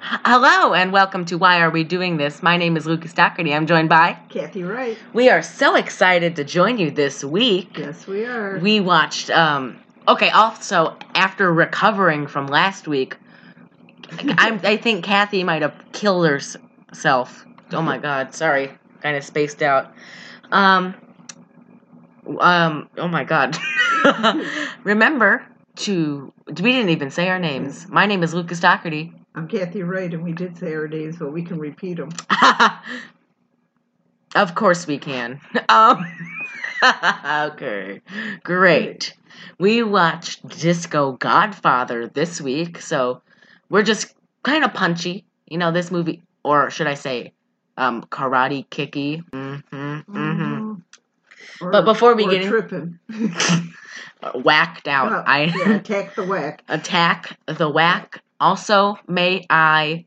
Hello and welcome to Why Are We Doing This? My name is Lucas Doherty. I'm joined by. Kathy Wright. We are so excited to join you this week. Yes, we are. We watched. Um, okay, also after recovering from last week, I, I think Kathy might have killed herself. Oh my God! Sorry, kind of spaced out. Um. Um. Oh my God. Remember to. We didn't even say our names. My name is Lucas Doherty. I'm Kathy Wright, and we did say our names, but we can repeat them. of course we can. Um, okay, great. We watched Disco Godfather this week, so we're just kind of punchy. You know, this movie, or should I say, um, karate kicky. Mm-hmm, mm-hmm. Or- But before we get in- tripping, Whacked out. Oh, I yeah, attack the whack. attack the whack. Also, may I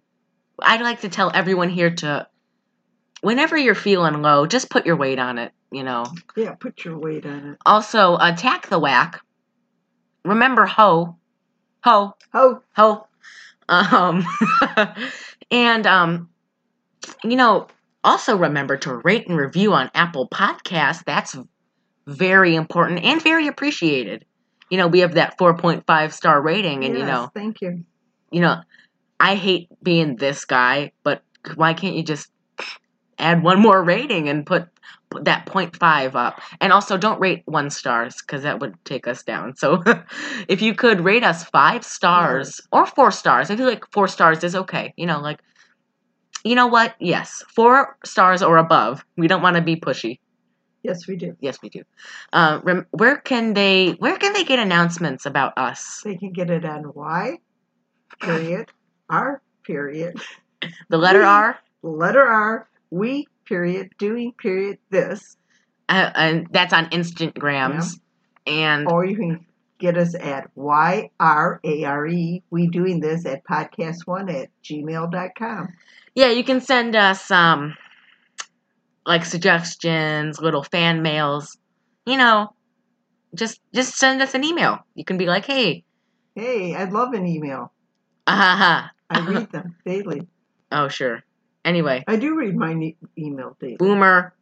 I'd like to tell everyone here to whenever you're feeling low, just put your weight on it, you know. Yeah, put your weight on it. Also, attack the whack. Remember ho. Ho. Ho. Ho. Um and um you know, also remember to rate and review on Apple Podcasts. That's very important and very appreciated. You know, we have that 4.5 star rating and you know, Thank you. You know, I hate being this guy, but why can't you just add one more rating and put, that 0.5 up? And also, don't rate one stars because that would take us down. So, if you could rate us five stars or four stars, I feel like four stars is okay. You know, like, you know what? Yes, four stars or above. We don't want to be pushy. Yes, we do. Yes, we do. Uh, rem- where can they? Where can they get announcements about us? They can get it on Y, period, R, period, The letter We- R. letter R, we, period, doing, period, this. uh, and that's on Instagrams. And Or you can get us at Y R A R E, we doing this at podcast one at gmail.com. yeah, you can send us um like suggestions, little fan mails. You know, just just send us an email. You can be like, hey, Hey, I'd love an email. Ah, I read them daily. oh sure. Anyway, I do read my ne- email daily. boomer.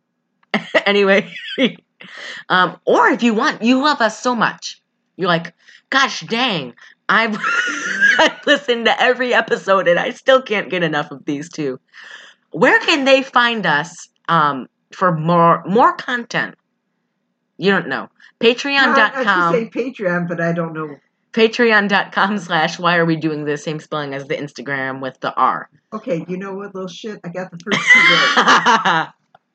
anyway, um, or if you want, you love us so much, you're like, gosh dang, I've I've listened to every episode and I still can't get enough of these two. Where can they find us um, for more more content? You don't know. I, I Patreon.com. should say Patreon, but I don't know. Patreon.com slash why are we doing the Same spelling as the Instagram with the R. Okay, you know what, little shit? I got the first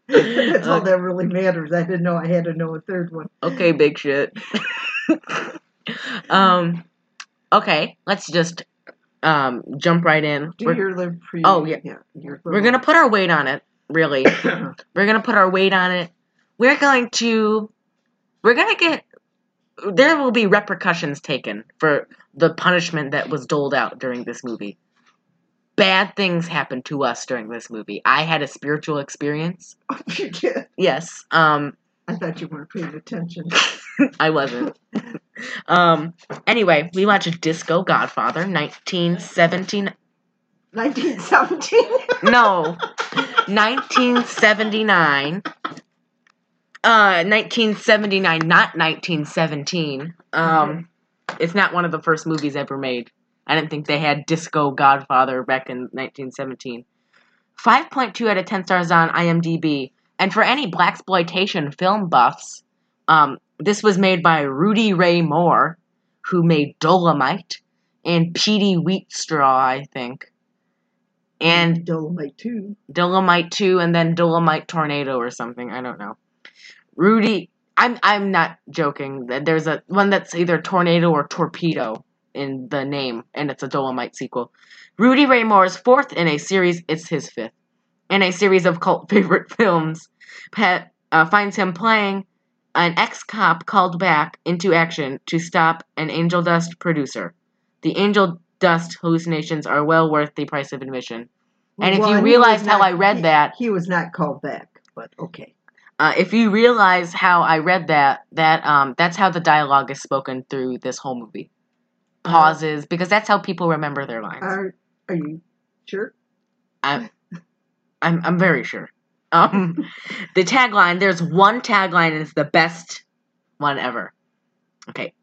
two. That's all that really matters. I didn't know I had to know a third one. Okay, big shit. um, okay, let's just um jump right in. Do We're, your pre. Oh, yeah. your we're gonna put our weight on it. Really, we're gonna put our weight on it. We're going to. We're gonna get. There will be repercussions taken for the punishment that was doled out during this movie. Bad things happened to us during this movie. I had a spiritual experience. you did. Yes. Um. I thought you weren't paying attention. I wasn't. um. Anyway, we watched Disco Godfather, 1917. 1917. No, 1979. Uh, 1979, not 1917. Um, it's not one of the first movies ever made. I didn't think they had Disco Godfather back in 1917. 5.2 out of 10 stars on IMDb. And for any blaxploitation film buffs, um, this was made by Rudy Ray Moore, who made Dolomite, and Petey Wheatstraw, I think. And Dolomite 2. Dolomite 2 and then Dolomite Tornado or something. I don't know. Rudy, I'm I'm not joking. There's a one that's either Tornado or Torpedo in the name, and it's a Dolomite sequel. Rudy Ray Moore's fourth in a series. It's his fifth in a series of cult favorite films. Pat uh, finds him playing an ex-cop called back into action to stop an angel dust producer. The angel dust hallucinations are well worth the price of admission. And if you realize how not- I read he- that- He was not called back, but okay. Uh, if you realize how I read that, that um, that's how the dialogue is spoken through this whole movie. Pauses because that's how people remember their lines. Are Are you sure? I'm, I'm, I'm very sure. Um, the tagline. There's one tagline, and it's the best one ever. Okay,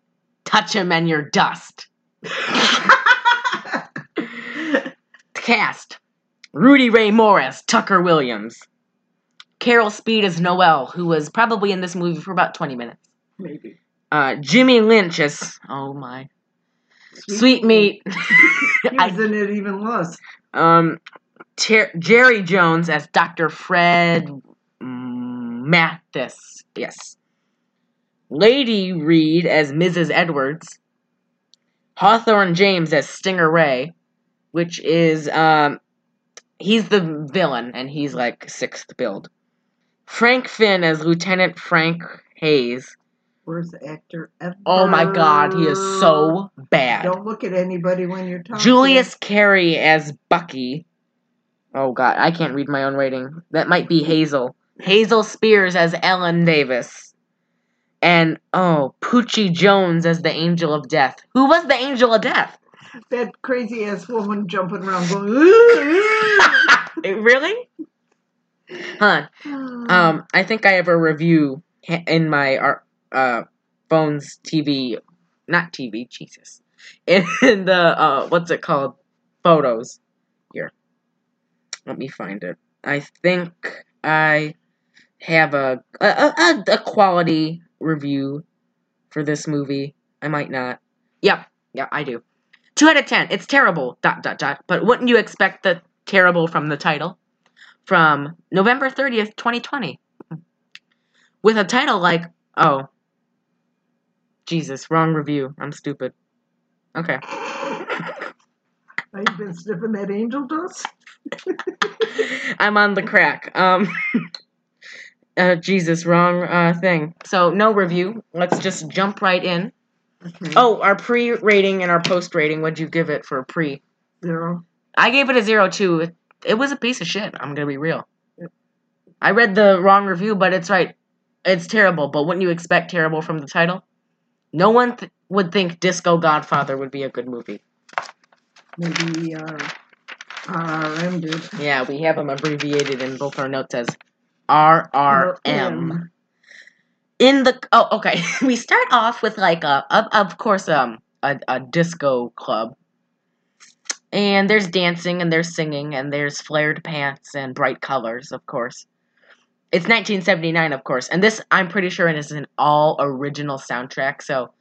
touch him and you're dust. Cast: Rudy Ray Morris, Tucker Williams, Carol Speed as Noel, who was probably in this movie for about 20 minutes. Maybe. Uh, Jimmy Lynch as oh my sweet meat. He I- was in it even less. um, Ter- Jerry Jones as Dr. Fred Mathis. Yes. Lady Reed as Mrs. Edwards. Hawthorne James as Stinger Ray, which is um, he's the villain and he's like sixth build. Frank Finn as Lieutenant Frank Hayes. Worst actor ever. Oh my god, he is so bad. Don't look at anybody when you're talking. Julius Carry as Bucky. Oh god, I can't read my own rating. That might be Hazel. Hazel Spears as Ellen Davis. And oh, Poochie Jones as the Angel of Death. Who was the Angel of Death? That crazy ass woman jumping around going. Really? Huh. Um, I think I have a review in my uh phone's TV, not TV, Jesus, in the uh what's it called, photos. Here, let me find it. I think I have a a, a, a quality review for this movie. I might not. Yep, yeah, I do. Two out of ten. It's terrible. Dot dot dot. But wouldn't you expect the terrible from the title? From November thirtieth, twenty twenty with a title like oh jesus wrong review. I'm stupid. Okay. I've been sniffing that angel dust? i'm on the crack. Um uh jesus wrong uh thing. So no review. Let's just jump right in. Okay. oh our pre-rating and our post-rating what'd you give it for pre? Zero. i gave it a zero too it, was a piece of shit i'm gonna be real. I read the wrong review but it's right. It's terrible but wouldn't you expect terrible from the title? No one th- would think disco godfather would be a good movie. Maybe uh, RRM did. Yeah, we have them abbreviated in both our notes as RRM. In the oh, okay, we start off with like a of, of course um a, a disco club, and there's dancing and there's singing and there's flared pants and bright colors, of course. It's 1979, of course, and this I'm pretty sure is an all original soundtrack. So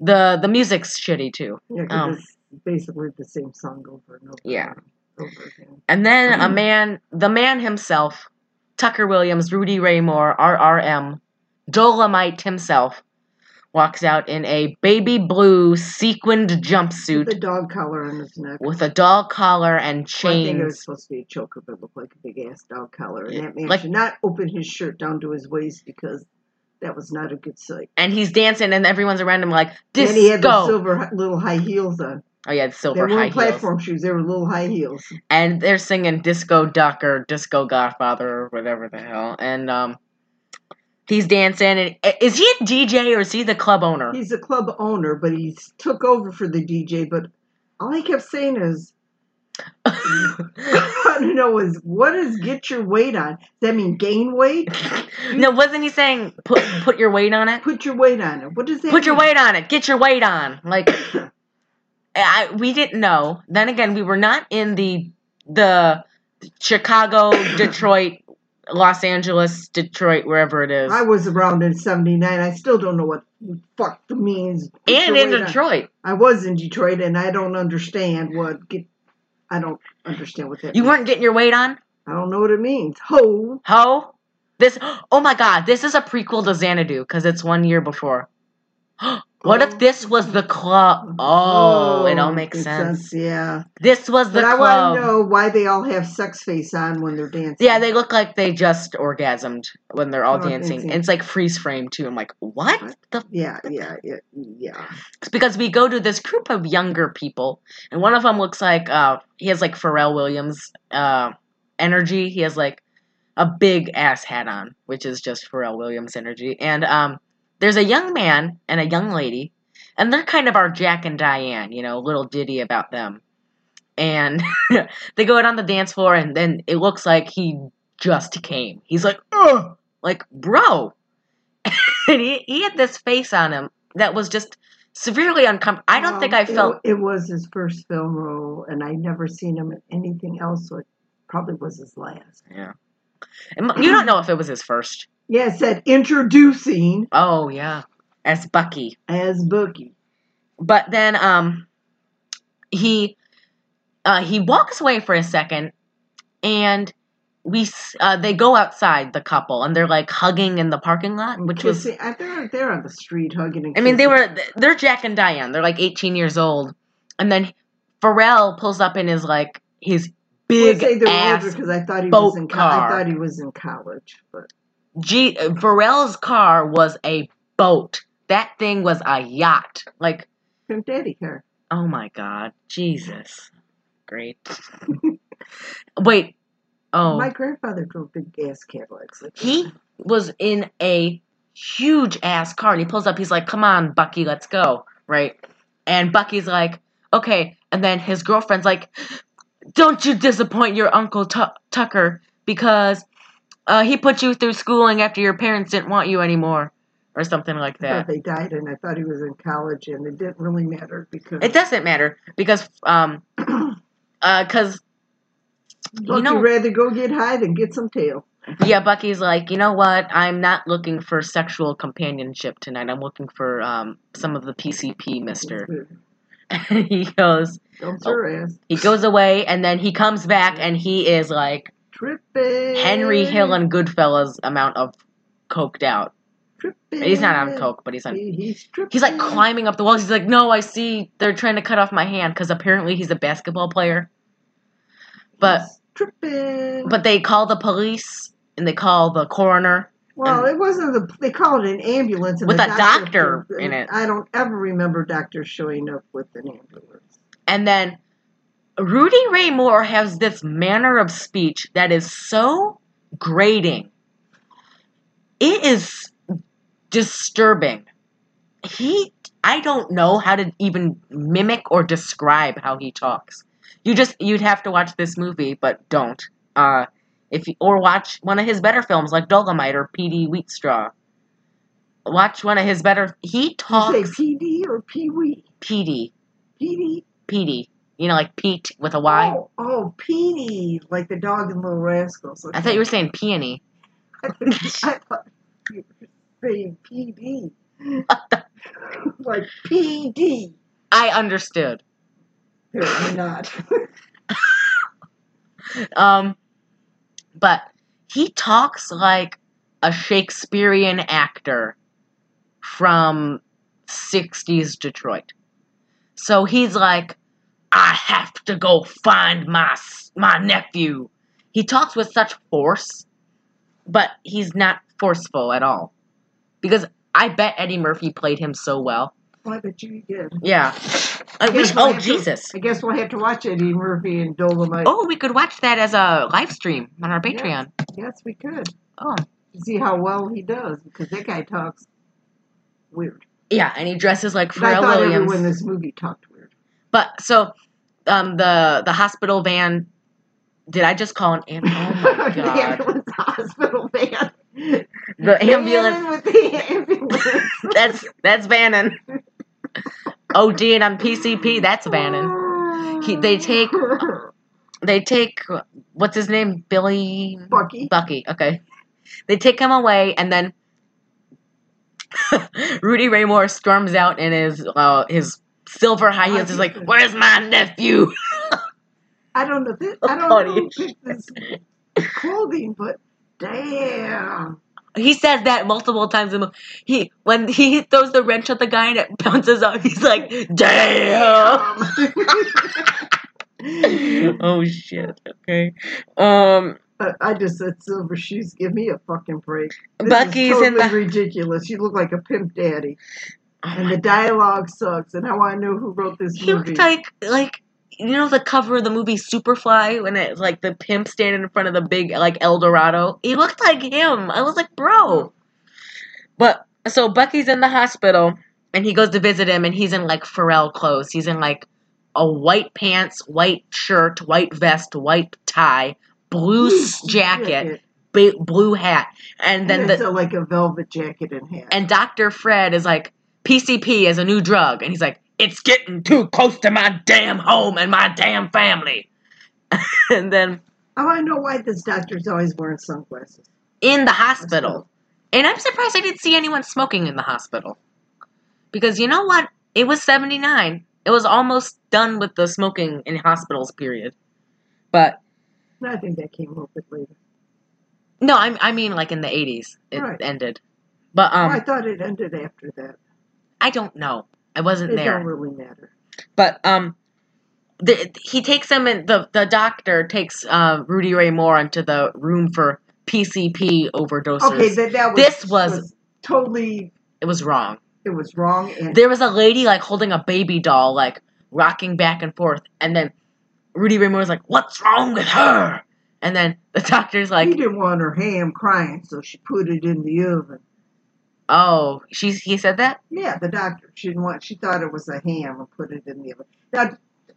the the music's shitty too. Yeah, Um, it's basically the same song over and over. Yeah. and Over again. And then a man, the man himself, Tucker Williams, Rudy Ray Moore, RRM, Dolomite himself, walks out in a baby blue sequined With jumpsuit dog collar on his neck. with a dog collar and Well, I think it was supposed to be a choker, but it looked like a big ass dog collar. And that man like- should not open his shirt down to his waist because that was not a good sight. And he's dancing, and everyone's around him like, disco. and he had the silver little high heels on. Oh, yeah, the They silver high heels. platform shoes; they were little high heels. And they're singing Disco Duck or Disco Godfather or whatever the hell. And, um,. He's dancing, and eh, is he a DJ or is he the club owner? He's a club owner, but he took over for the DJ. But all he kept saying is, I don't know, is what is get your weight on? Does that mean gain weight? no, wasn't he saying put put your weight on it? Put your weight on it. What does that Put your weight on it. Get your weight on. Like I we didn't know. Then again, we were not in the the Chicago, Detroit, Los Angeles, Detroit, wherever it is. I was around in '79. I still don't know what fuck the means. And in. Detroit. I was in Detroit, and I don't understand what get. I don't understand what that. You means. weren't getting your weight on? I don't know what it means. Ho. Ho? This oh my god, this is a prequel to Xanadu because it's one year before. what if this was the club? Oh, it all makes sense. Yeah, This was the but I club. want to know why they all have sex face on when they're dancing. Yeah, they look like they just orgasmed when they're all Oh, dancing. dancing. It's like freeze frame too. I'm like, what What? the? Yeah, yeah, yeah, yeah. It's because we go to this group of younger people, and one of them looks like uh, he has like Pharrell Williams uh, energy. He has like a big ass hat on, which is just Pharrell Williams energy. And um, there's a young man and a young lady, and they're kind of our Jack and Diane, you know, little ditty about them. and they go out on the dance floor, and then it looks like he just came. He's like, Ugh! like, bro. and he, he had this face on him that was just severely uncomfortable. I don't think I Um, it- felt. it, was his first film role, and I'd never seen him in anything else. So it probably was his last. Yeah. And You don't know if it was his first. Yeah, it said introducing Oh, yeah. As Bucky. as Bookie. But then um he uh he walks away for a second and we s- uh they go outside the couple and they're like hugging in the parking lot which was I- they're they're on the street hugging. And I mean they were they're Jack and Diane they're like 18 years old and then Pharrell pulls up in his like his I big say they're ass because I thought he was in co- car. I thought he was in college, but G Pharrell's car was a boat that thing was a yacht like Pimp Daddy car. Oh my god. Jesus. Great. Wait. Oh. My grandfather drove big gas Cadillacs. Like he was in a huge ass car and he pulls up. He's like, come on, Bucky, let's go. Right? And Bucky's like, okay. And then his girlfriend's like, don't you disappoint your Uncle Tu- Tucker because uh, he put you through schooling after your parents didn't want you anymore. Or something like that. they died, and I thought he was in college, and it didn't really matter because It doesn't matter because, um, uh, cause Bucky know- rather go get high than get some tail. Yeah, Bucky's like, you know what? I'm not looking for sexual companionship tonight. I'm looking for um some of the PCP, Mister. And he goes, Dumps Oh. he goes away, and then he comes back, and he is like Tripping. Henry Hill and Goodfellas amount of coked out. Tripping. He's not on coke, but he's on. He- he's tripping. He's like climbing up the walls. He's like, no, I see they're trying to cut off my hand because apparently he's a basketball player. But He's tripping. but they call the police and they call the coroner. well, it wasn't the. They called it an ambulance and With a doctor in it. I don't ever remember doctors showing up with an ambulance. And then Rudy Ray Moore has this manner of speech that is so grating. It is disturbing. He I don't know how to even mimic or describe how he talks. You just you'd have to watch this movie, but don't. Uh if you, or watch one of his better films like Dolomite or PD Wheatstraw. Watch one of his better he talks PD or Pee Wee? PD. PD. PD. You know, like Pete with a Y. Oh, oh, Petey, like the dog in Little Rascals. I thought you were saying peony. I thought you were saying PD. like PD. I understood. Apparently not. Um, but he talks like a Shakespearean actor from 60s Detroit. So he's like, I have to go find my my nephew. He talks with such force, but he's not forceful at all. Because I bet Eddie Murphy played him so well. Well, I bet you did. Yeah. I wish, we'll oh, have to- Jesus. I guess we'll have to watch Eddie Murphy and Dolomite. Oh, we could watch that as a live stream on our Patreon. Yes, we could. Oh. See how well he does, because that guy talks weird. Yeah, and he dresses like But I thought Williams. everyone in this movie talked weird. But so, um, the the hospital van. Did I just call an ambulance? Oh my the god! ambulance hospital van. The ambulance. Man with the ambulance. That's that's Bannon. ODing on PCP. That's Bannon. He- they take- They take what's his name? Billy Bucky. Bucky. Okay. They take him away, and then Rudy Ray Moore storms out in his uh, his silver high heels. He's like, "Where's my nephew?" I don't know. This, I don't know if this clothing, but damn. He says that multiple times. in the mo- He when he throws the wrench at the guy and it bounces off, he's like, "Damn!" oh shit. Okay. Um, I- I just said silver shoes. Give me a fucking break. This Bucky's is in the. ridiculous. You look like a pimp daddy, Oh and the dialogue sucks. And how I know who wrote this movie. he movie? looked like like you know the cover of the movie Superfly when it's like the pimp standing in front of the big like El Dorado. He looked like him. I was like, bro. But so Bucky's in the hospital and he goes to visit him and he's in like Pharrell clothes. He's in like a white pants, white shirt, white vest, white tie, blue jacket, ba- blue hat, and then and the like a velvet jacket and hat. and Dr. Fred is like, PCP is a new drug. And he's like, it's getting too close to my damn home and my damn family. and then oh, I know why this doctor's always wearing sunglasses. in the hospital. And I'm surprised I didn't see anyone smoking in the hospital. Because you know what? It was 79. It was almost done with the smoking in hospitals period. But I think that came a little bit later. no, I, I mean like in the 80s it Right. ended. But um oh, I thought it ended after that. I don't know. I wasn't It there. don't really matter. But um, the, he takes him and the the doctor takes uh Rudy Ray Moore into the room for PCP overdoses. Okay, that that was This was- totally it was wrong. it was wrong and There was a lady like holding a baby doll, like rocking back and forth, and then Rudy Ray Moore was like, "What's wrong with her?" And then the doctor's like, he didn't want her ham crying, so she put it in the oven. "Oh, she he said that." Yeah, the doctor. She didn't want. She thought it was a ham and put it in the oven. Now,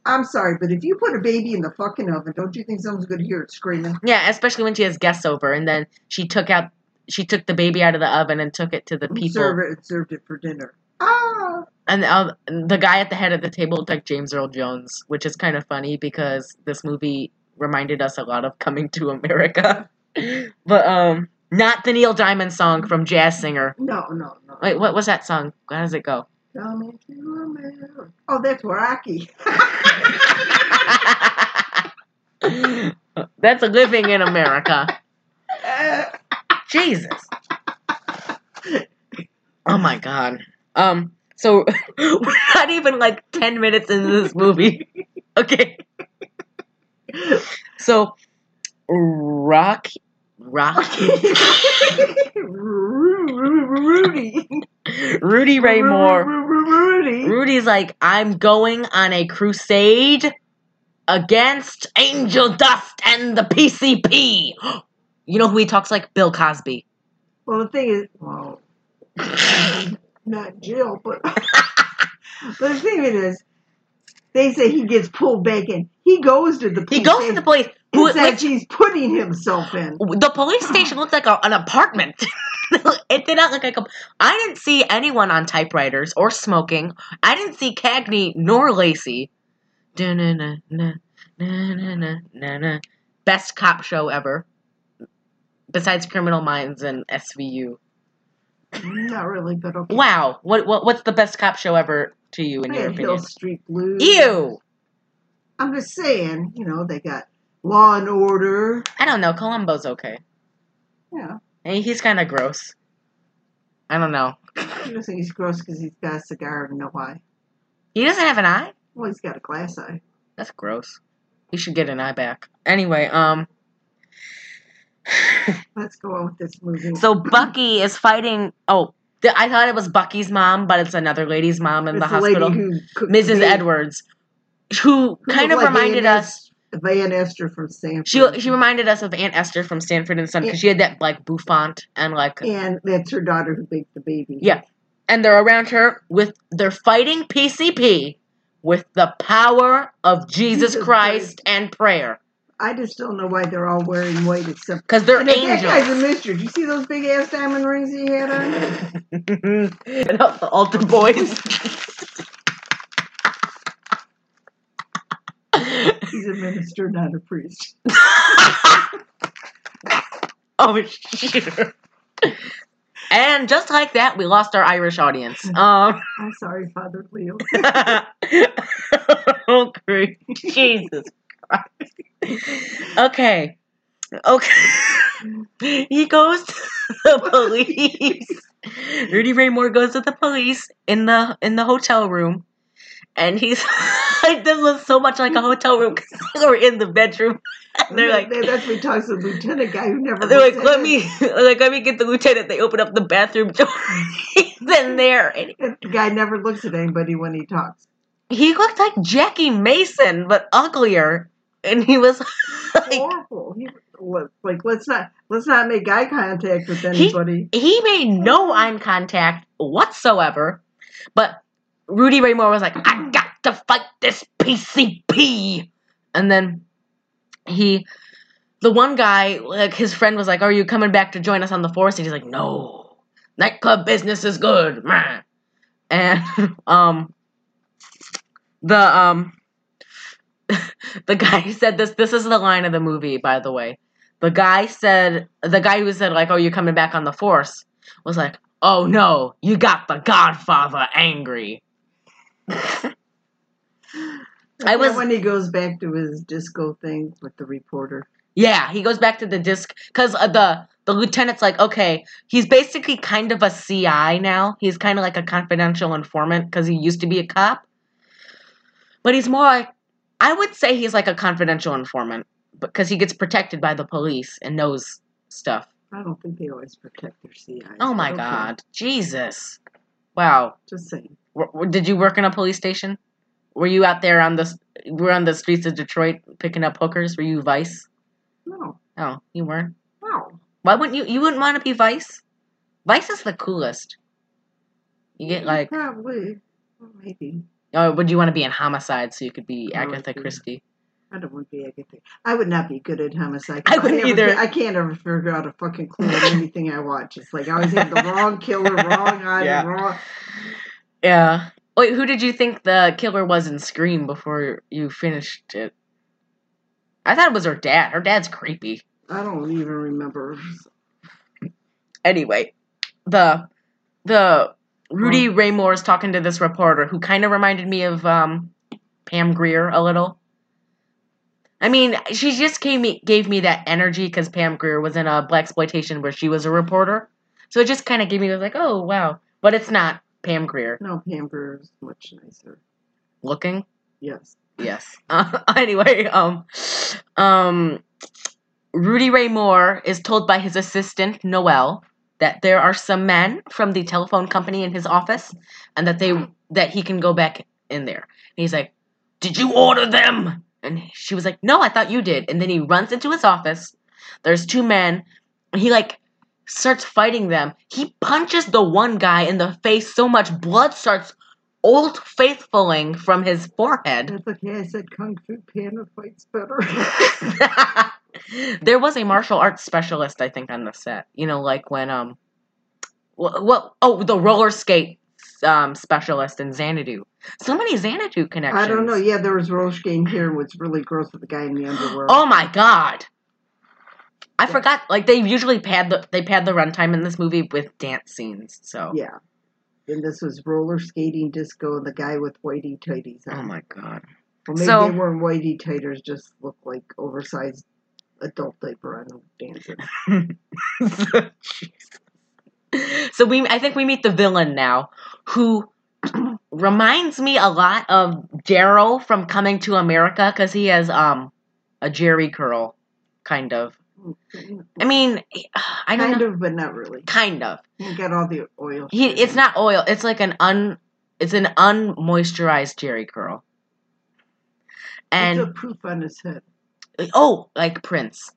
I'm sorry, but if you put a baby in the fucking oven, don't you think someone's going to hear it screaming? Yeah, especially when she has guests over, and then she took out she took the baby out of the oven and took it to the people. Serve it served it for dinner. Ah, And uh, the guy at the head of the table looked like James Earl Jones, which is kind of funny because this movie reminded us a lot of Coming to America. but um, not the Neil Diamond song from Jazz Singer. no, no, no. Wait, what was that song? How does it go? Coming to America. Oh, that's Rocky. That's living in America. Jesus. Oh my god. Um. So we're not even like ten minutes into this movie. Okay. So, Rocky, Rocky, Rudy. Rudy Ray Moore. Rudy. Rudy's like, I'm going on a crusade against Angel Dust and the PCP. You know who he talks like? Bill Cosby. Well, the thing is, well, not Jill, but but the thing is, they say he gets pulled back in. He goes to the He goes to the police. Says like, he's putting himself in. the police station looked like a, an apartment. it did not look like a. I didn't see anyone on typewriters or smoking. I didn't see Cagney nor Lacey. Best cop show ever. Besides Criminal Minds and SVU. Not really, but okay. Wow, what, what what's the best cop show ever to you in I your had Hill? Street Blues. Ew. I'm just saying, you know, they got Law and Order. I don't know. Columbo's okay. Yeah, Hey, he's kind of gross. I don't know. I just think he's gross because he's got a cigar and no eye. He doesn't have an eye. Well, he's got a glass eye. That's gross. He should get an eye back. Anyway, um. Let's go on with this movie. so Bucky is fighting. Oh, th- I thought it was Bucky's mom, but it's another lady's mom in it's the the hospital, Mrs. Edwards, who who kind of like reminded us. Es- Van Esther from Sanford. She she reminded us of Aunt Esther from Sanford and Son because she had that like bouffant and like and that's her daughter who baked the baby. Yeah. and they're around her with they're fighting PCP with the power of Jesus, Jesus Christ and prayer I just don't know why they're all wearing white except. because they're And that, that guy's a mystery. Do you see those big ass diamond rings he had on? and all the altar boys. He's a minister, not a priest. oh shit. And just like that, we lost our Irish audience. Um, I'm sorry, Father Leo. okay, Jesus Christ. Okay, okay. he goes to the police. Rudy Ray Moore goes to the police in the in the hotel room, and he's like, "This looks so much like a hotel room because we're in the bedroom." And they're like, That- that's what he talks to the lieutenant guy who never. they're like, let me, like, let me get the lieutenant. They open up the bathroom door. He's in there, and. The guy never looks at anybody when he talks. he looked like Jackie Mason, but uglier. And he was like, Horrible. He, what- like let's not let's not make eye contact with anybody. he made no eye contact whatsoever. But Rudy Ray Moore was like, I got to fight this PCP. And then he, the one guy, like his friend was like, Are you coming back to join us on the force? And he's like, No, nightclub business is good. Meh. And, um, the, um, the guy said this, this is the line of the movie, by the way. The guy said, the guy who said, like, Oh, you coming back on the force was like, Oh no, you got the Godfather angry. I was- when he goes back to his disco thing with the reporter. Yeah, he goes back to the disc because uh, the the lieutenant's like, okay, he's basically kind of a CI now. He's kind of like a confidential informant because he used to be a cop, but he's more like, I would say he's like a confidential informant because he gets protected by the police and knows stuff. I don't think they always protect their CIs. Oh my okay, god, Jesus! Wow, Just saying. W- w- did you work in a police station? Were you out there on the s- were on the streets of Detroit picking up hookers? Were you Vice? No, Oh, you weren't. no. Why wouldn't you? You wouldn't want to be Vice. Vice is the coolest. You get like, probably, well, maybe. oh, would you want to be in Homicide so you could be I would Agatha be. Christie? I don't want to be Agatha. I would not be good at homicide. I wouldn't never either. get- I can't ever figure out a fucking clue in anything I watch. It's like I always have the wrong killer, wrong eye, Yeah. wrong. Yeah. Wait, who did you think the killer was in Scream before you finished it? I thought it was her dad. Her dad's creepy. I don't even remember. Anyway, the the Rudy Ray Moore is talking to this reporter who kind of reminded me of um, Pam Grier a little. I mean, she just gave me gave me that energy because Pam Grier was in a blaxploitation where she was a reporter, so it just kind of gave me like, oh wow, but it's not Pam Grier No, is much nicer. looking. Yes. Yes. Uh, anyway, um, um, Rudy Ray Moore is told by his assistant Noel that there are some men from the telephone company in his office, and that they that he can go back in there. And he's like, "Did you order them?" And she was like, "No, I thought you did." And then he runs into his office. There's two men. And he like starts fighting them. He punches the one guy in the face so much blood starts old faithfuling from his forehead. That's okay. I said Kung Fu Panda fights better. there was a martial arts specialist, I think, on the set. You know, like when um, what? what oh, the roller skate um specialist in Xanadu. So many Xanadu connections. I don't know. Yeah, there was Roche game here was really gross with the guy in the underwear. Oh my god. I forgot. Like they usually pad the they pad the runtime in this movie with dance scenes. So Yeah. And this was roller skating disco and the guy with whitey tighties oh my god. Well, maybe So- they weren't whitey tighters, just looked like oversized adult diaper on dancing. so we I think we meet the villain now, who reminds me a lot of Daryl from Coming to America because he has um a Jheri curl, kind of. I mean, I don't kind know, of, but not really. kind of. He got all the oil. He it's not oil. It's like an un it's an unmoisturized Jheri curl. It's a And poof on his head. oh, like Prince.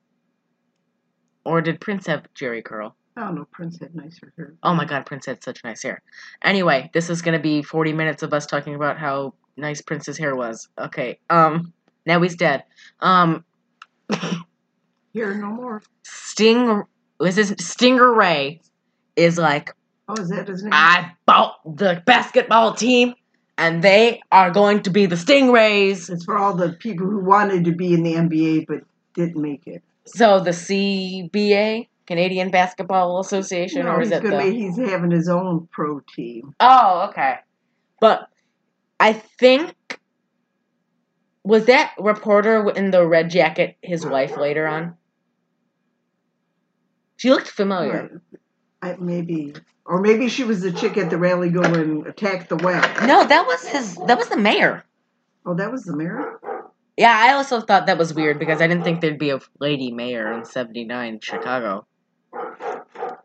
Or did Prince have Jheri curl? I don't know. Prince had nicer hair. Oh my god, Prince had such nice hair. Anyway, this is gonna be 40 minutes of us talking about how nice Prince's hair was. Okay. Um now he's dead. Um Here, no more. Sting was his Stinger Ray is like, Oh, is that his name? I bought the basketball team and they are going to be the Stingrays. It's for all the people who wanted to be in the NBA but didn't make it. So the CBA, Canadian Basketball Association, No, or is it the make, he's having his own pro team. Oh, okay. But I think was that reporter in the red jacket his wife later on? She looked familiar. I, maybe, or maybe she was the chick at the rally go and attack the well. No, that was his. That was the mayor. Oh, that was the mayor. Yeah, I also thought that was weird because I didn't think there'd be a lady mayor in '79 Chicago.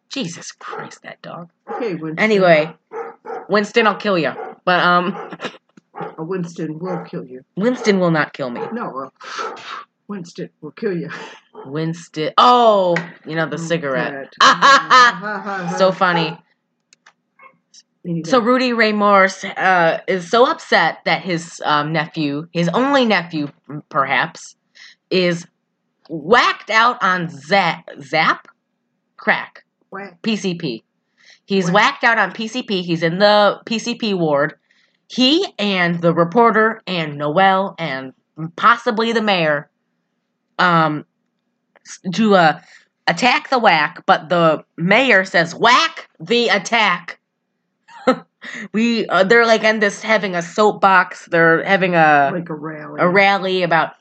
Jesus Christ, that dog. Okay, Winston. Anyway, Winston, I'll kill you. But um, Winston will kill you. Winston will not kill me. No, uh, Winston will kill you. Winston. Oh, you know the cigarette. So funny. So Rudy Ray Morse uh, is so upset that his um, nephew, his only nephew, perhaps, is whacked out on Zap, Zap, crack, whack. PCP. He's Whack. whacked out on PCP. He's in the PCP ward. He and the reporter and Noel and possibly the mayor um to uh attack the whack, but the mayor says whack the attack. we uh, they're like in this having a soapbox. They're having a like a rally. a rally about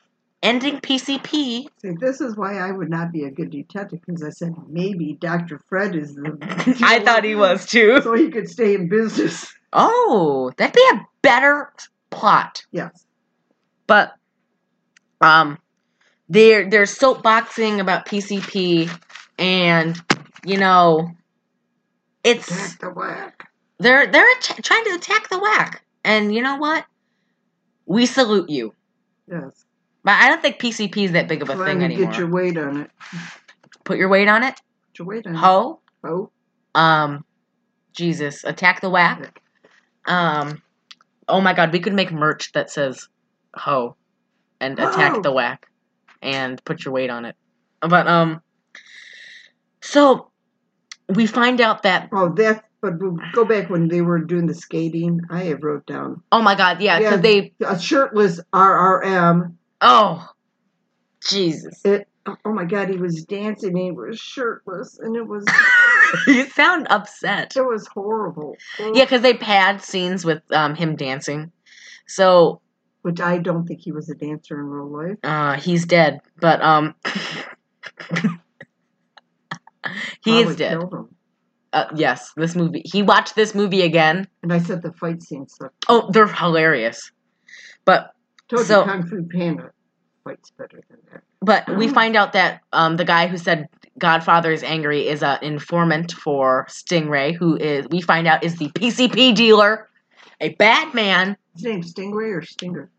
ending PCP. See, this is why I would not be a good detective because I said maybe Dr. Fred is the. I thought he was too. So he could stay in business. Oh, that'd be a better plot. Yes. But um they're they're soapboxing about PCP and you know it's Attack the whack. they're they're att- trying to attack the whack. And you know what? We salute you. Yes. But I don't think PCP is that big of a thing anymore. get your weight on it. Put your weight on it. Get your weight on it. Ho. Oh. Um Jesus, attack the whack. Um oh my god, we could make merch that says ho and attack Ho. the whack and put your weight on it. But um so we find out that Oh, that. But we'll go back when they were doing the skating. I have wrote down oh my god, yeah, Yeah. they a shirtless RRM. oh Jesus. It. Oh my God, he was dancing. and He was shirtless, and it was you sound upset. it was horrible. Yeah, because they pad scenes with um him dancing. So Which I don't think he was a dancer in real life. uh he's dead. But um he Probably is dead. Uh, yes, this movie. He watched this movie again. And I said the fight scenes sucked. Oh, they're hilarious. But Told so- Kung Fu Panda fights better than that. but we find out that um the guy who said Godfather is angry is an informant for Stingray, who is we find out is the PCP dealer, a bad man. His name's Stingray or Stinger?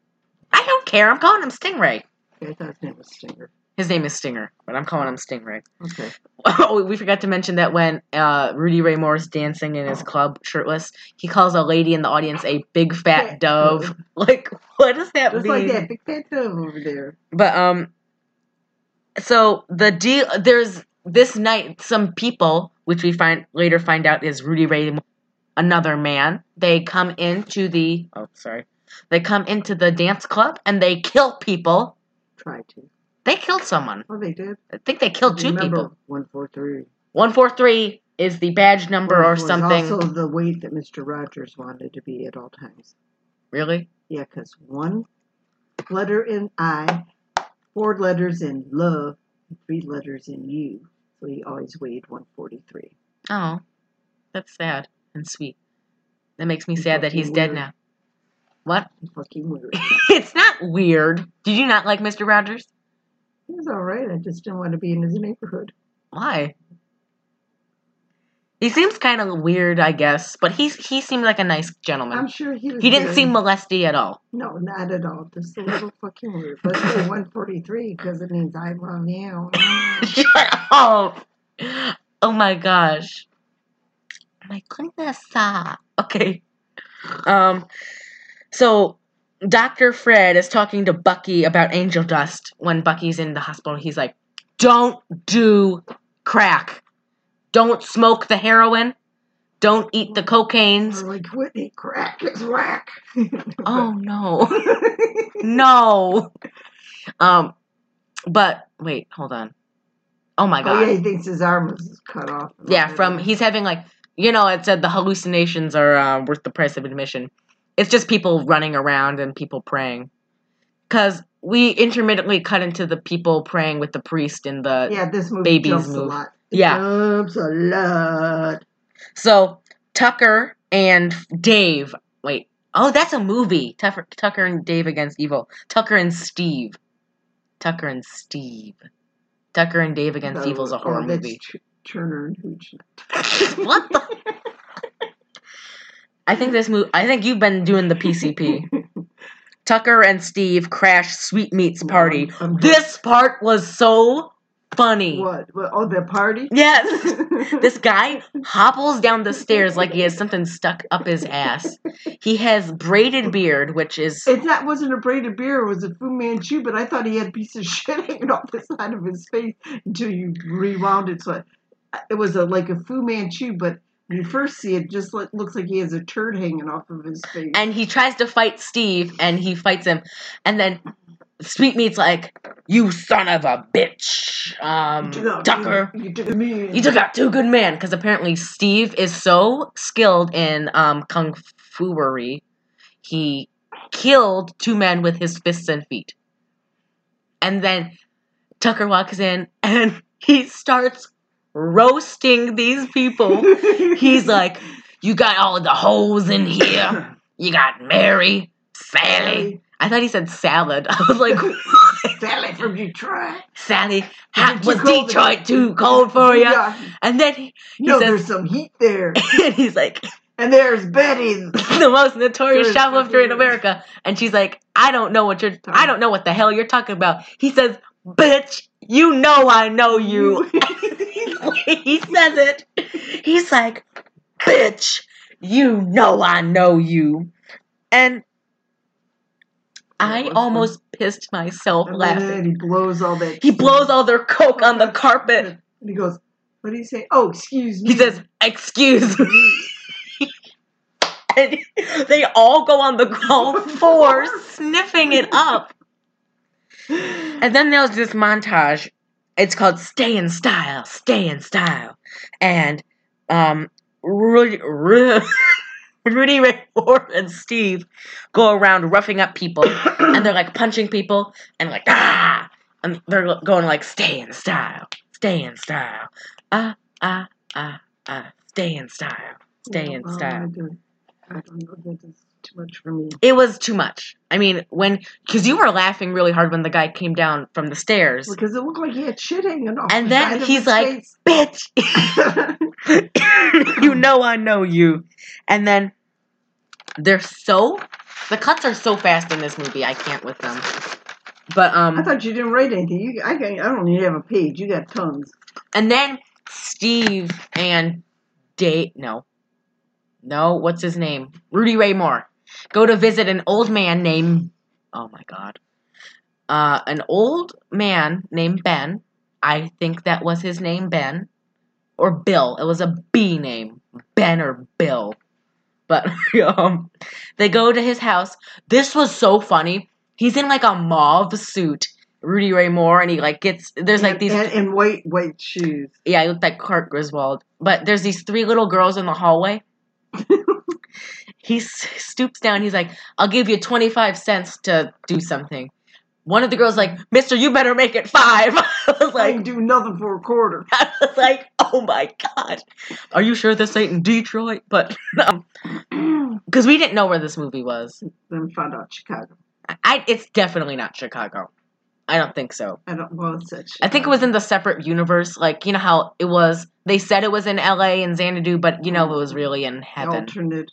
I don't care. I'm calling him Stingray. Okay, I thought his name was Stinger. His name is Stinger, but I'm calling him Stingray. Okay. Oh, we forgot to mention that when uh, Rudy Ray Moore is dancing in his club shirtless, he calls a lady in the audience a big fat dove. Like, what does that Just mean? like that big fat dove over there. But um, so the deal there's this night some people, which we find later find out is Rudy Ray, another man. They come into the oh sorry, they come into the dance club and they kill people. Try to. They killed someone. Oh, they did. I think they killed two Remember, people. One four three. One four three is the badge number or was something. Also, the weight that Mister Rogers wanted to be at all times. Really? Yeah, because one letter in I, four letters in love, three letters in you. So he always weighed 143. Oh, that's sad and sweet. That makes me It's sad that he's fucking dead now. What? Fucking weird. it's not weird. Did you not like Mr. Rogers? he was all right. I just didn't want to be in his neighborhood. Why? He seems kind of weird, I guess, but he's he seemed like a nice gentleman. I'm sure he was. he didn't good. seem molesty at all. No, not at all. Just a little fucking weird. Say 143 because it means I love you. Shut up! Oh my gosh. My goodness. ah. Okay. Um. So, Dr. Fred is talking to Bucky about angel dust when Bucky's in the hospital. He's like, "Don't do crack. Don't smoke the heroin. Don't eat the cocaines." Or like Whitney, crack is whack. Oh no. no. Um, but wait, hold on. Oh my god. Oh god. yeah, he thinks his arm is cut off. yeah, from he's having like you know it said the hallucinations are uh, worth the price of admission. It's just people running around and people praying. Cause we intermittently cut into the people praying with the priest in the Yeah, this movie babies jumps move. a lot. It Yeah. jumps a lot. So Tucker and Dave. Wait. Oh, that's a movie. Tucker, Tucker and Dave against evil. Tucker and Steve. Tucker and Steve. Tucker and Dave against evil is a horror oh, movie. Turner and Hooch. what the? I think this movie. I think you've been doing the PCP. Tucker and Steve crash Sweetmeats party. I'm- I'm- This part was so funny. What? what? Oh, the party? Yes. This guy hobbles down the stairs like he has something stuck up his ass. He has braided beard, which is It that wasn't a braided beard, it was a Fu Manchu, but I thought he had a piece of shit hanging off the side of his face until you rewound it. So it, was a like a Fu Manchu, but when you first see it, just look, looks like he has a turd hanging off of his face. and he tries to fight Steve and he fights him and then Sweetmeat's like, You son of a bitch. Um You Tucker. You took. You took out two good men because apparently Steve is so skilled in um, kung fuery, he killed two men with his fists and feet. And then Tucker walks in and he starts roasting these people. He's like, "You got all the hoes in here. You got Mary, Sally." I thought he said salad. I was like, Sally from Detroit. Sally, how, was Detroit you. too cold for you? Yeah. And then he, he No, says, there's some heat there. and he's like, And there's Betty. the most notorious shoplifter in America. And she's like, I don't know what you're, I don't know what the hell you're talking about. He says, bitch, you know I know you. he says it. He's like, bitch, you know I know you. And I almost pissed myself And laughing. he blows all that. He blows all their coke on the carpet. And he goes, What do you say? Oh, excuse me. He says, excuse me. and they all go on the ground floor sniffing it up. And then there's this montage. It's called Stay in Style, Stay in Style. And um Rudy, Ru- Rudy Ray Moore and Steve go around roughing up people and they're like punching people and like ah and they're going like stay in style, stay in style. Ah ah ah ah stay in style. Stay in Oh, style. don't, I don't know. That is too much for me. It was too much. I mean, when because you were laughing really hard when the guy came down from the stairs, Because it looked like he had shit hanging off. And the then he's like- face. bitch. you know I know you. And then they're so the cuts are so fast in this movie. I can't with them. But um, I thought you didn't write anything. You, I, I don't even have a page. You got tons. and then Steve and Date no, no, what's his name? Rudy Ray Moore go to visit an old man named oh my god, uh, an old man named Ben. I think that was his name, Ben, or Bill. It was a B name, Ben or Bill. But um, they go to his house. This was so funny. He's in like a mauve suit, Rudy Ray Moore, and he like gets there's like and, these and, and white white shoes. yeah, he looked like Clark Griswold. But there's these three little girls in the hallway. he stoops down. He's like, "I'll give you 25 cents to do something." One of the girls like, "Mister, you better make it five. I was I like, ain't do nothing for a quarter. I was like, "Oh my god, are you sure this ain't in Detroit?" But because we didn't know where this movie was, then found out Chicago. I it's definitely not Chicago. I don't think so. I don't. Well, it's at I think it was in the separate universe. Like, you know how it was, they said it was in LA and Xanadu, but you know mm-hmm. it was really in heaven. alternate.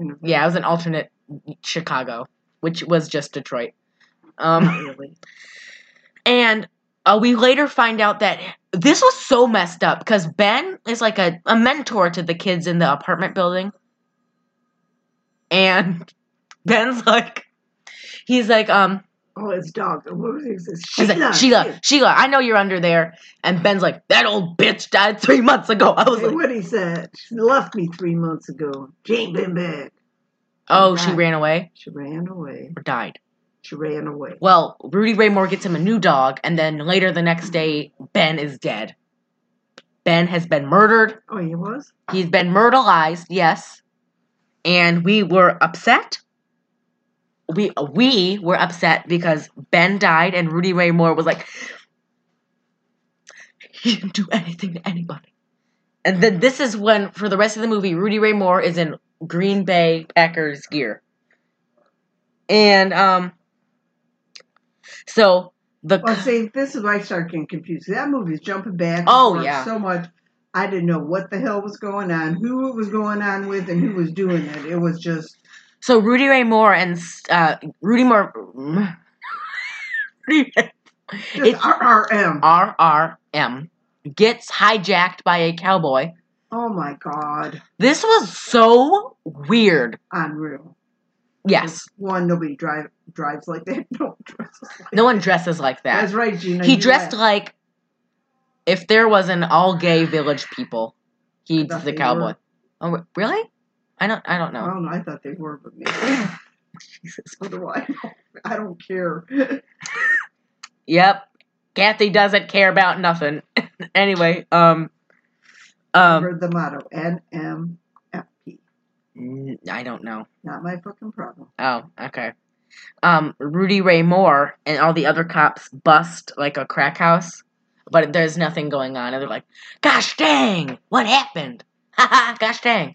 Universe. Yeah, it was an alternate Chicago, which was just Detroit. Um, really. and uh, we later find out that this was so messed up because Ben is like a, a mentor to the kids in the apartment building. And Ben's like, he's like, um, Oh, it's dog. What was? It's She's like, Sheila, Sheila, I know you're under there. And Ben's like, that old bitch died three months ago. I was Hey, like, what he said? She left me three months ago. She ain't been back. oh, she ran away She ran away. or died. She ran away. Well, Rudy Ray Moore gets him a new dog, and then later the next day, Ben is dead. Ben has been murdered. Oh, he was. He's been murderized, yes. And we were upset. We we were upset because Ben died, and Rudy Ray Moore was like, he didn't do anything to anybody. And then this is when, for the rest of the movie, Rudy Ray Moore is in Green Bay Packers gear. And um, so the Well, see, this is why I start getting confused. That movie's jumping back. Oh, yeah. so much. I didn't know what the hell was going on, who it was going on with, and who was doing it. It was just So Rudy Ray Moore and uh, Rudy Moore, It's- RRM. RRM gets hijacked by a cowboy. Oh my god. This was so weird. Unreal. Yes, One, nobody drive drives like that. No dresses like no one dresses like that. That's right, Gina. he dressed like if there was an all gay village people, he's thought the cowboy. Oh, really? I don't. I don't know. I don't know. I thought they were, but maybe. Jesus. Do I? I don't care. Yep. Kathy doesn't care about nothing. anyway, um, um, Remember the motto NMFP. n- I don't know. Not my fucking problem. Oh, okay. Um, Rudy Ray Moore and all the other cops bust like a crack house, but there's nothing going on. And they're like, "Gosh dang, what happened?" Haha, gosh dang.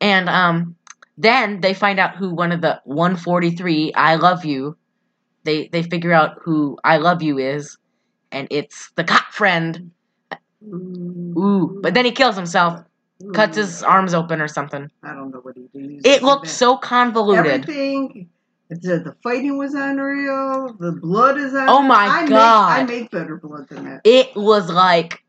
And um, then they find out who one of the 143 I love you. They they figure out who I love you is, and it's the cop friend. Ooh, but then he kills himself, cuts his arms open or something. I don't know what he did. It looked so convoluted. Everything. The, the fighting was unreal. The blood is unreal. Oh my I God. Make, I make better blood than that. It was like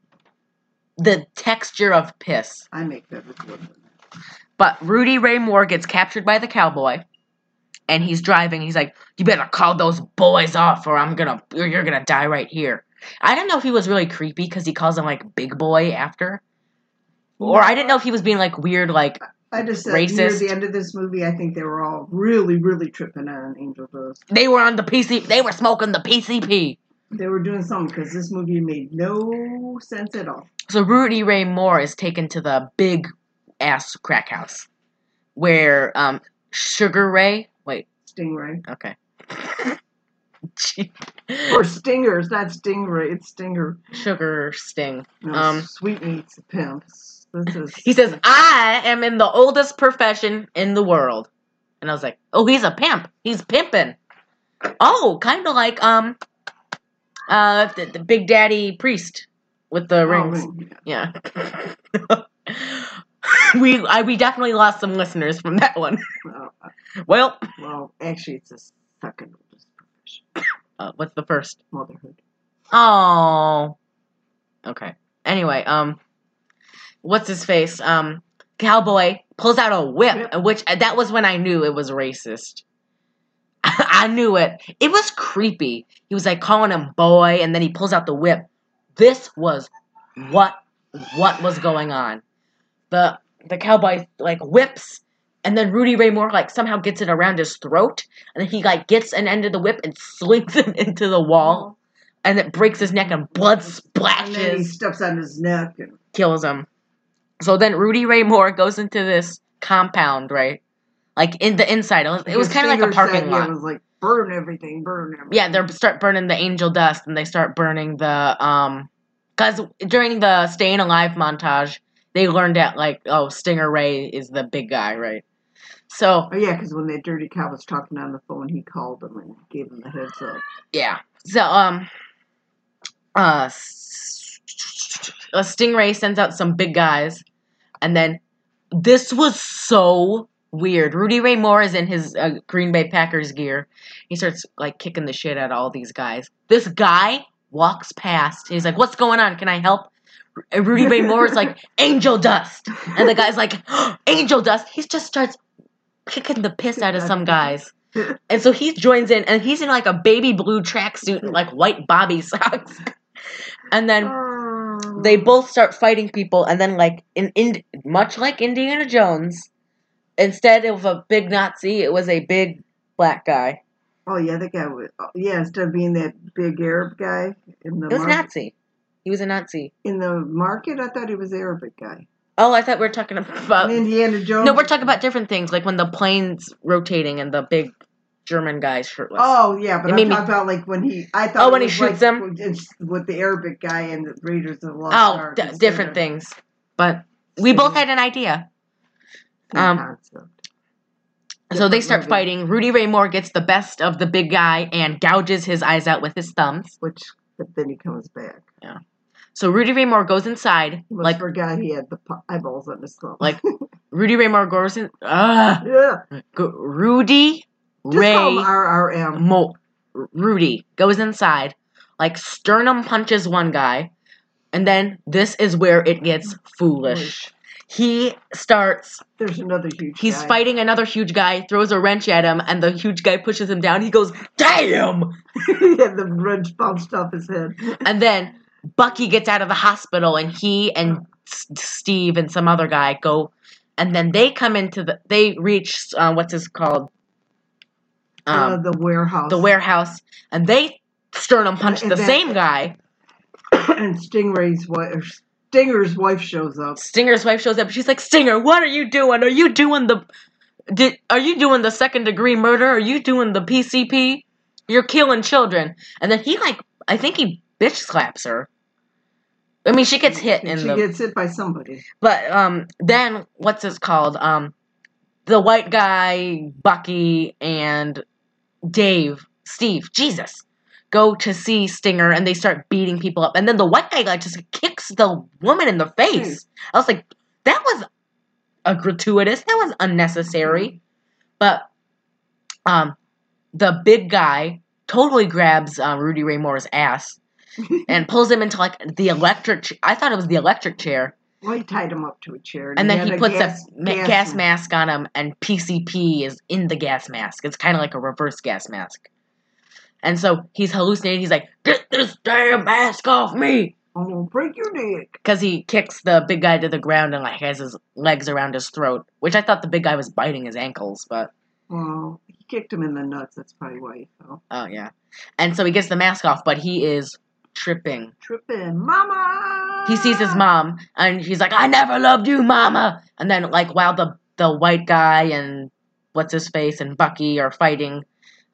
the texture of piss. I make better blood than that. But Rudy Ray Moore gets captured by the cowboy, and he's driving. He's like, "You better call those boys off, or I'm gonna, or you're gonna die right here." I didn't know if he was really creepy because he calls him like big boy after, or I didn't know if he was being like weird, like I just said near Racist. the end of this movie, I think they were all really, really tripping on Angel Dust. they were on the PC, they were smoking the PCP. They were doing something because this movie made no sense at all. So Rudy Ray Moore is taken to the big ass crack house, where um Sugar Ray, wait, Stingray. okay. Or Stingers, not Stingray, it's Stinger. Sugar Sting. No, Um, Sweetmeats Pimps. This is He says, I am in the oldest profession in the world. And I was like, oh, he's a pimp. He's pimping. Oh, kind of like, um, uh, the, the Big Daddy Priest with the Oh, rings. yeah. Yeah. we I, we definitely lost some listeners from that one. Well, uh, Well, well, actually, it's a second oldest profession. uh, what's the first? Motherhood. Oh. Okay. Anyway, um, what's his face? Um, cowboy pulls out a whip, Yep. which that was when I knew it was racist. I knew it. It was creepy. He was like calling him boy, and then he pulls out the whip. This was what what was going on. The the cowboy like whips, and then Rudy Ray Moore like somehow gets it around his throat, and then he like gets an end of the whip and slings it into the wall and it breaks his neck and blood splashes. And then he steps on his neck and kills him. So then Rudy Ray Moore goes into this compound, right? Like in the inside. It was, it was kind of like a parking said, yeah, lot. It was like burn everything, burn everything. Yeah, they start burning the angel dust and they start burning the um cuz during the staying alive montage, they learned that like oh, Stinger Ray is the big guy, right? So, Oh yeah, because when that dirty cow was talking on the phone, he called him and gave him the heads up. Yeah. So um uh a stingray sends out some big guys and then this was so weird. Rudy Ray Moore is in his uh, Green Bay Packers gear. He starts like kicking the shit out of all these guys. This guy walks past. He's like, "What's going on? Can I help?" And Rudy Ray Moore is like, "Angel dust," and the guy's like, "Angel dust." He just starts kicking the piss out of some guys. And so he joins in, and he's in like a baby blue tracksuit and like white bobby socks. And then Oh. they both start fighting people, and then like in, in much like Indiana Jones, instead of a big Nazi, it was a big black guy. Oh yeah, that guy was. oh, Yeah, instead of being that big Arab guy in the It was mar- Nazi. He was a Nazi. in the market, I thought he was Arabic guy. Oh, I thought we were talking about. In Indiana Jones. No, we're talking about different things, like when the plane's rotating and the big German guy's shirtless. Oh yeah, but It I'm made me- talking about like when he. I thought. Oh, when he shoots like them? it's with the Arabic guy and the Raiders of the Lost Oh, Ark d- different things. But we both had an idea. um, concept. So they start movie, fighting. Rudy Ray Moore gets the best of the big guy and gouges his eyes out with his thumbs. Which, but then he comes back. So Rudy Ray Moore goes inside, He must like forgot he had the eyeballs on his thumb. Like, Rudy Ray Moore goes in. Uh, yeah, Rudy just Ray RRM. Mo- Rudy goes inside, like sternum punches one guy, and then this is where it gets foolish. He starts There's another huge. He's guy. fighting another huge guy, throws a wrench at him, and the huge guy pushes him down. He goes, Damn! yeah, the wrench bounced off his head. And then Bucky gets out of the hospital, and he and S- Steve and some other guy go, and then they come into the, they reach, uh, what's this called? uh, Um, the warehouse. the warehouse, and they sternum punch And the then- same guy. and Stingray's wife, Stinger's wife shows up. Stinger's wife shows up. She's like, Stinger, what are you doing? Are you doing the, did, are you doing the second degree murder? Are you doing the PCP? You're killing children. And then he like, I think he bitch slaps her. I mean, she gets hit in she the, gets hit by somebody. but um, then what's this called? Um, the white guy, Bucky, and Dave, Steve, Jesus, go to see Stinger, and they start beating people up. And then the white guy like just kicks the woman in the face. I was like, that was a gratuitous. That was unnecessary. But um, the big guy totally grabs um, Rudy Ray Moore's ass and pulls him into like the electric. Ch- I thought it was the electric chair, Well, he tied him up to a chair. and then had he puts gas, a ma- gas, mask on him, and PCP is in the gas mask. It's kind of like a reverse gas mask. And so he's hallucinating. He's like, "Get this damn mask off me!" I'm gonna break your neck. Because he kicks the big guy to the ground and like has his legs around his throat. Which I thought the big guy was biting his ankles, but Well, he kicked him in the nuts. That's probably why he fell. oh yeah. And so he gets the mask off, but he is tripping. Tripping, mama. He sees his mom, and he's like, "I never loved you, mama." And then like while the the white guy and what's his face and Bucky are fighting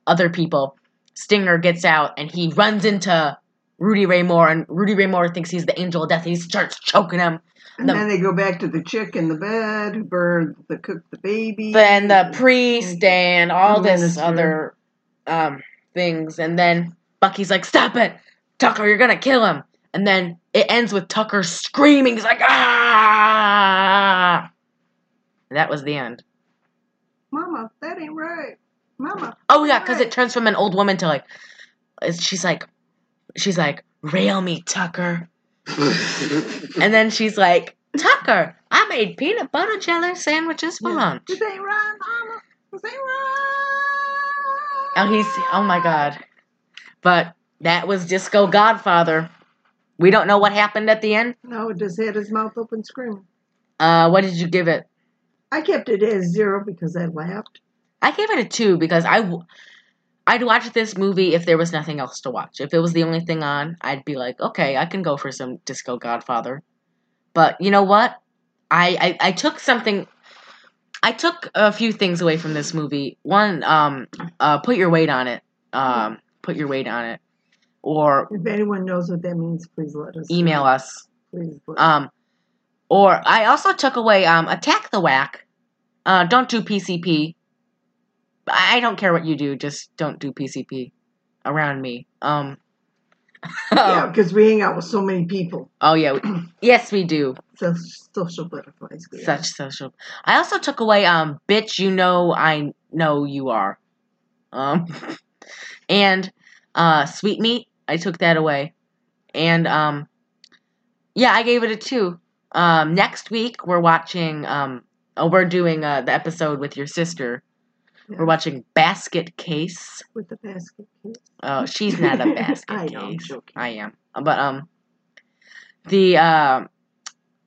other people, Stinger gets out and he runs into Rudy Ray Moore, and Rudy Ray Moore thinks he's the angel of death. And he starts choking him. And the- then they go back to the chick in the bed who burned the cooked the baby. Then the priest and all this Minister. other um things, and then Bucky's like, "Stop it, Tucker! You're gonna kill him." And then it ends with Tucker screaming. He's like, "Ah!" That was the end. Mama, that ain't right. Mama. Oh yeah, because it turns from an old woman to like, she's like, she's like, "Rail me, Tucker," and then she's like, "Tucker, I made peanut butter jelly sandwiches for Yeah. lunch." This ain't right, mama. This ain't right. Oh, he's oh my god. But that was Disco Godfather. We don't know what happened at the end. No, it just had his mouth open screaming. Uh, what did you give it? I kept it as zero because I laughed. I gave it a two because I, w- I'd watch this movie if there was nothing else to watch. If it was the only thing on, I'd be like, okay, I can go for some Disco Godfather. But you know what? I, I, I took something. I took a few things away from this movie. One, um, uh, put your weight on it. Um, put your weight on it, or If anyone knows what that means, please let us know. email us. Please. Um, or I also took away um, attack the whack. Uh, don't do PCP. I don't care what you do, just don't do PCP around me. Um. yeah, because we hang out with so many people. oh yeah, we- yes we do. So social butterflies. Such social. I also took away um, bitch. You know I know you are. Um, and uh, sweet meat. I took that away, and um, yeah, I gave it a two. Um, next week we're watching. Um, oh, we're doing uh, the episode with your sister. We're watching Basket Case. with the basket case. Oh, she's not a basket I know, I'm case. joking. I am, but um, the um,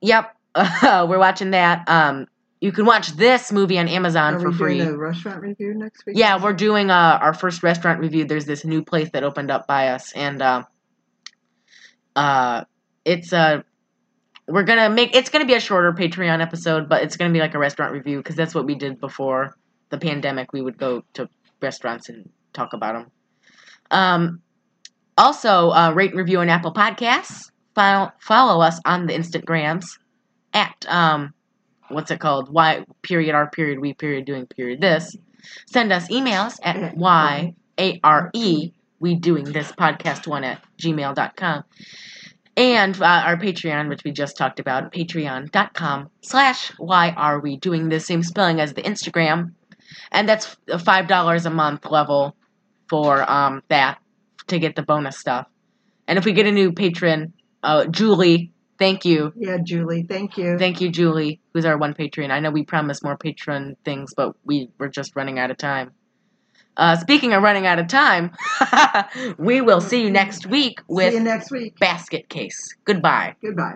yep, we're watching that. Um, you can watch this movie on Amazon Are for we free. doing a restaurant review next week? Yeah, we're doing uh, our first restaurant review. There's this new place that opened up by us, and uh, uh, it's uh, we're gonna make it's gonna be a shorter Patreon episode, but it's gonna be like a restaurant review because that's what we did before the pandemic. We would go to restaurants and talk about them. Um, also, uh, rate and review on Apple Podcasts. Follow, follow us on the Instagrams at um, what's it called? Why period R period we period doing period this. Send us emails at At y a r e we doing this podcast one at gmail.com and uh, our patreon which we just talked about patreon.com slash why are we doing the same spelling as the instagram and that's a five dollars a month level for um that to get the bonus stuff And if we get a new patron, uh, Julie, thank you. Yeah, Julie, thank you. Thank you, Julie, who's our one patron. I know we promised more patron things, but we were just running out of time. Uh, speaking of running out of time, we will see you next week See you with next week. Basket Case. Goodbye. Goodbye.